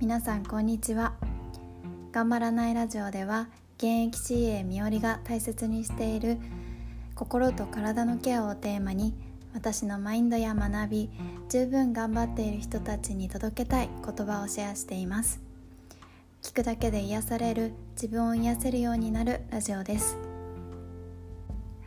皆さんこんにちは。頑張らないラジオでは現役 CA みおりが大切にしている心と体のケアをテーマに私のマインドや学び十分頑張っている人たちに届けたい言葉をシェアしています。聞くだけで癒される自分を癒せるようになるラジオです。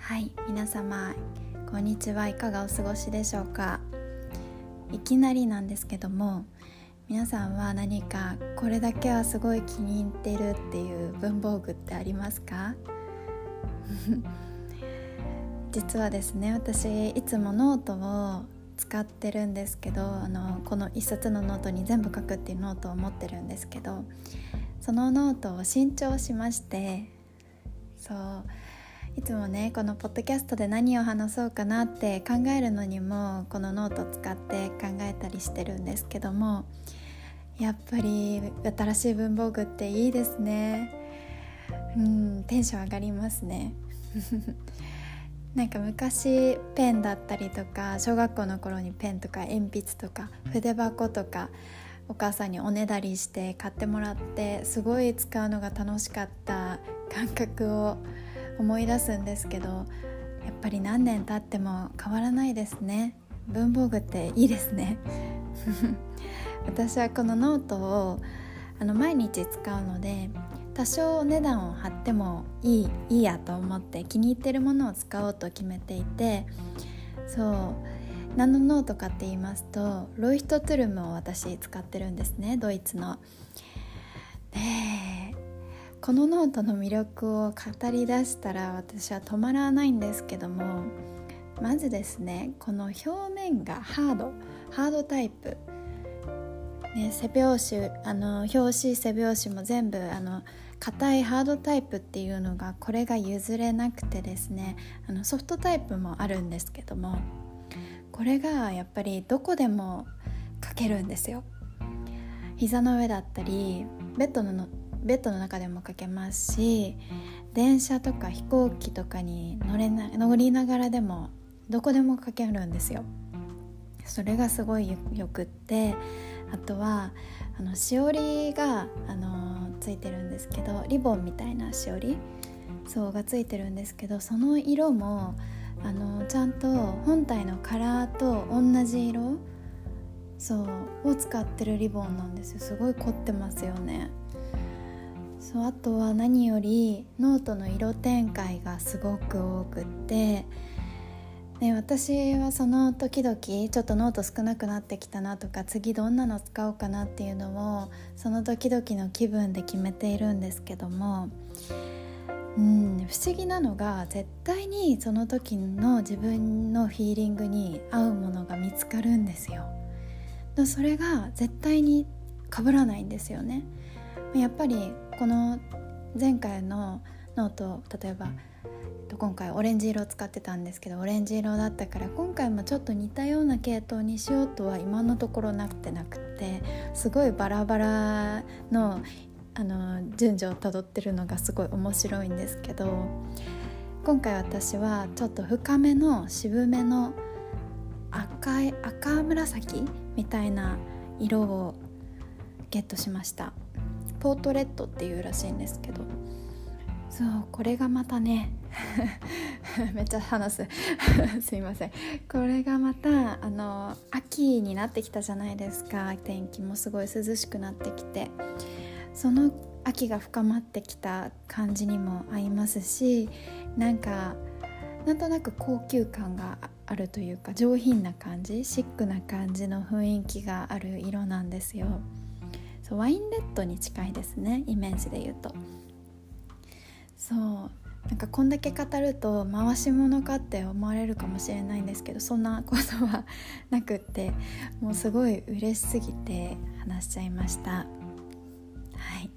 はい皆様こんにちは。いかがお過ごしでしょうか？いきなりなんですけども皆さんは何かこれだけはすごい気に入ってるっていう文房具ってありますか？実はですね私いつもノートを使ってるんですけどあのこの一冊のノートに全部書くっていうノートを持ってるんですけどそのノートを新調しましてそういつもねこのポッドキャストで何を話そうかなって考えるのにもこのノート使って考えたりしてるんですけどもやっぱり新しい文房具っていいですね。うんテンション上がりますね。なんか昔ペンだったりとか小学校の頃にペンとか鉛筆とか筆箱とかお母さんにおねだりして買ってもらってすごい使うのが楽しかった感覚を思い出すんですけどやっぱり何年経っても変わらないですね。文房具っていいですね。私はこのノートをあの毎日使うので多少お値段を張ってもいいいいやと思って気に入ってるものを使おうと決めていてそう何のノートかって言いますとロイヒトトゥルムを私使ってるんですねドイツの。でこのノートの魅力を語り出したら私は止まらないんですけどもまずですねこの表面がハードハードタイプね、背表紙あの表紙背表紙も全部あの硬いハードタイプっていうのがこれが譲れなくてですねあのソフトタイプもあるんですけどもこれがやっぱりどこでも書けるんですよ。膝の上だったりベッドのベッドの中でも書けますし電車とか飛行機とかに乗れな乗りながらでもどこでも書けるんですよ。それがすごいよくってあとはあのしおりが、あのついてるんですけどリボンみたいなしおりそうがついてるんですけどその色もあのちゃんと本体のカラーと同じ色そうを使ってるリボンなんですよ。すごい凝ってますよね。そうあとは何よりノートの色展開がすごく多くってで私はその時々ちょっとノート少なくなってきたなとか次どんなの使おうかなっていうのをその時々の気分で決めているんですけどもうん不思議なのが絶対にその時の自分のフィーリングに合うものが見つかるんですよ。それが絶対に被らないんですよね。やっぱりこの前回のノート例えば今回オレンジ色を使ってたんですけどオレンジ色だったから今回もちょっと似たような系統にしようとは今のところなくてなくてすごいバラバラのあの順序をたどってるのがすごい面白いんですけど今回私はちょっと深めの渋めの赤い赤紫みたいな色をゲットしました。ポートレットっていうらしいんですけどそうこれがまたね めっちゃ話す。すいません。これがまたあの秋になってきたじゃないですか。天気もすごい涼しくなってきて。その秋が深まってきた感じにも合いますしなんかなんとなく高級感があるというか上品な感じシックな感じの雰囲気がある色なんですよ。そうワインレッドに近いですねイメージで言うと。そう。なんかこんだけ語ると回し物かって思われるかもしれないんですけどそんなことはなくってもうすごい嬉しすぎて話しちゃいました。はい。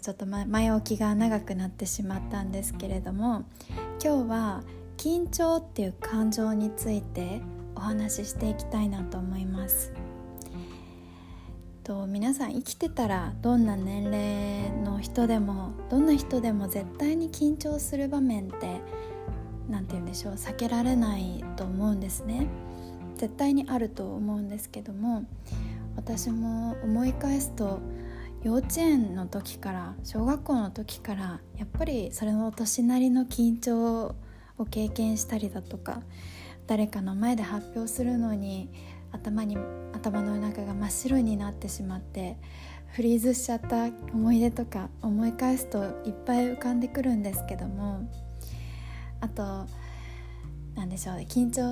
ちょっと前置きが長くなってしまったんですけれども今日は緊張っていう感情についてお話ししていきたいなと思います。と皆さん生きてたらどんな年齢の人でもどんな人でも絶対に緊張する場面って何て言うんでしょう避けられないと思うんですね。絶対にあると思うんですけども私も思い返すと幼稚園の時から小学校の時からやっぱりそれの年なりの緊張を経験したりだとか誰かの前で発表するのに頭に頭の中が真っ白になってしまってフリーズしちゃった思い出とか思い返すといっぱい浮かんでくるんですけどもあと何でしょうね緊張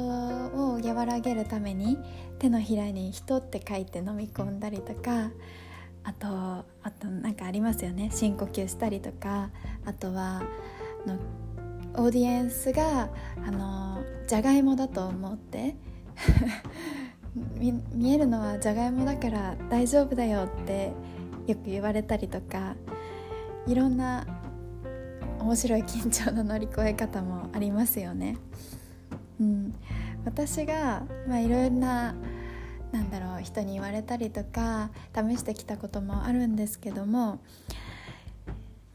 を和らげるために手のひらに「人」って書いて飲み込んだりとかあとあと何かありますよね深呼吸したりとかあとはのオーディエンスがあのじゃがいもだと思って見えるのはじゃがいもだから大丈夫だよってよく言われたりとかいろんな面白い緊張の乗り越え方もありますよね。うん、私が、まあ、いろんななんだろう人に言われたりとか試してきたこともあるんですけども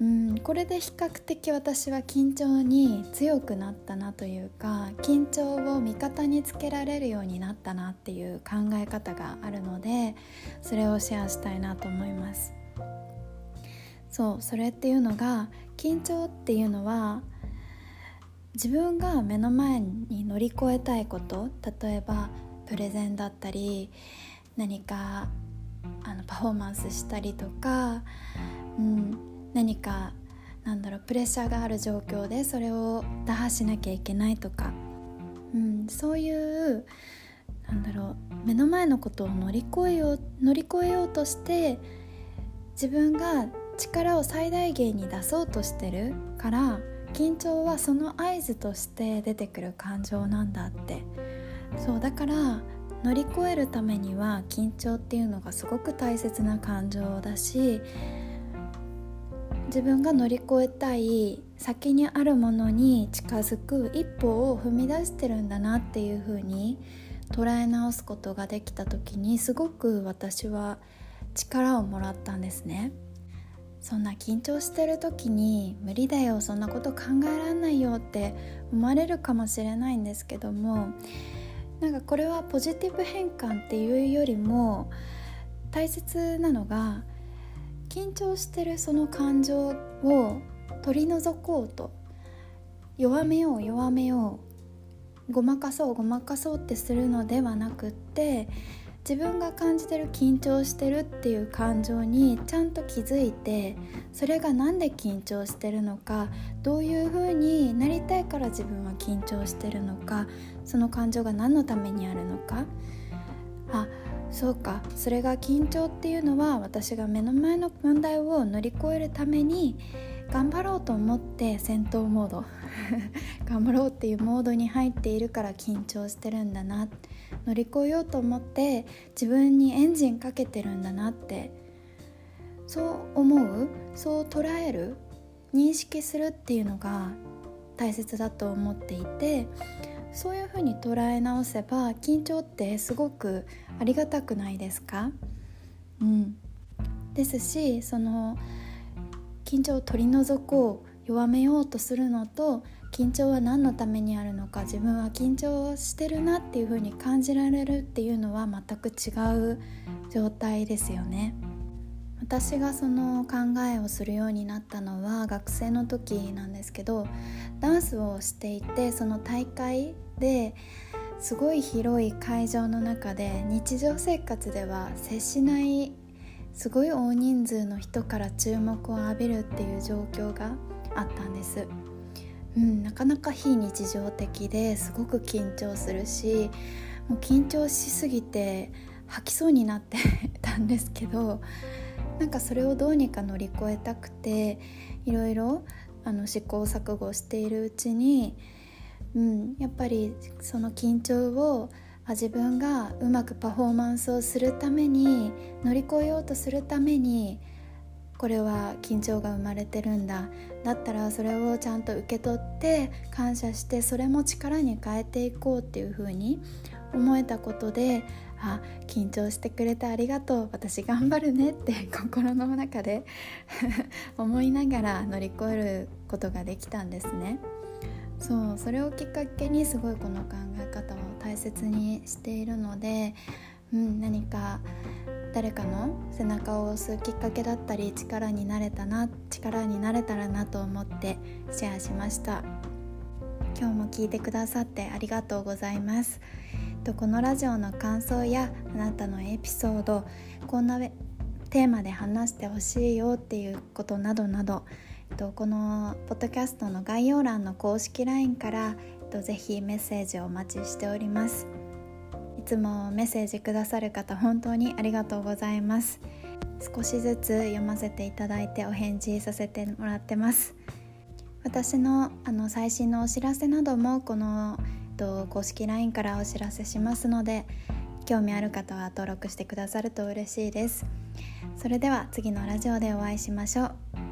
うんこれで比較的私は緊張に強くなったなというか緊張を味方につけられるようになったなっていう考え方があるのでそれをシェアしたいなと思います。そうそれっていうのが緊張っていうのは自分が目の前に乗り越えたいこと例えばプレゼンだったり何かあのパフォーマンスしたりとか、うん、何かなんだろうプレッシャーがある状況でそれを打破しなきゃいけないとか、うん、そういうなんだろう目の前のことを乗り越えよう乗り越えようとして自分が力を最大限に出そうとしてるから緊張はその合図として出てくる感情なんだって。そうだから乗り越えるためには緊張っていうのがすごく大切な感情だし自分が乗り越えたい先にあるものに近づく一歩を踏み出してるんだなっていう風に捉え直すことができた時にすごく私は力をもらったんですね。そんな緊張してる時に無理だよそんなこと考えられないよって思われるかもしれないんですけどもなんかこれはポジティブ変換っていうよりも大切なのが緊張してるその感情を取り除こうと弱めよう弱めようごまかそうごまかそうってするのではなくって自分が感じてる緊張してるっていう感情にちゃんと気づいてそれが何で緊張してるのかどういう風になりたいから自分は緊張してるのかその感情が何のためにあるのか。あそうか。それが緊張っていうのは私が目の前の問題を乗り越えるために頑張ろうと思って戦闘モード。頑張ろうっていうモードに入っているから緊張してるんだな。乗り越えようと思って自分にエンジンかけてるんだなって。そう思う？そう捉える？認識するっていうのが大切だと思っていてそういうふうに捉え直せば緊張ってすごくありがたくないですか？うんですしその緊張を取り除こう弱めようとするのと緊張は何のためにあるのか自分は緊張してるなっていうふうに感じられるっていうのは全く違う状態ですよね。私がその考えをするようになったのは学生の時なんですけどダンスをしていてその大会ですごい広い会場の中で日常生活では接しないすごい大人数の人から注目を浴びるっていう状況があったんです。うん、なかなか非日常的ですごく緊張するしもう緊張しすぎて吐きそうになってたんですけどなんかそれをどうにか乗り越えたくていろいろあの試行錯誤しているうちに、うん、やっぱりその緊張を自分がうまくパフォーマンスをするために乗り越えようとするためにこれは緊張が生まれてるんだ。だったらそれをちゃんと受け取って感謝してそれも力に変えていこうっていう風に思えたことであ緊張してくれてありがとう。私頑張るねって 心の中で 思いながら乗り越えることができたんですね。そうそれをきっかけにすごいこの考え方を大切にしているので、うん、何か誰かの背中を押すきっかけだったり力になれたな力になれたらなと思ってシェアしました。今日も聞いてくださってありがとうございます。このラジオの感想やあなたのエピソードこんなテーマで話してほしいよっていうことなどなどこのポッドキャストの概要欄の公式 LINE からぜひメッセージをお待ちしております。いつもメッセージくださる方本当にありがとうございます。少しずつ読ませていただいてお返事させてもらってます。私のあの最新のお知らせなどもこのと公式 LINE からお知らせしますので興味ある方は登録してくださると嬉しいです。それでは次のラジオでお会いしましょう。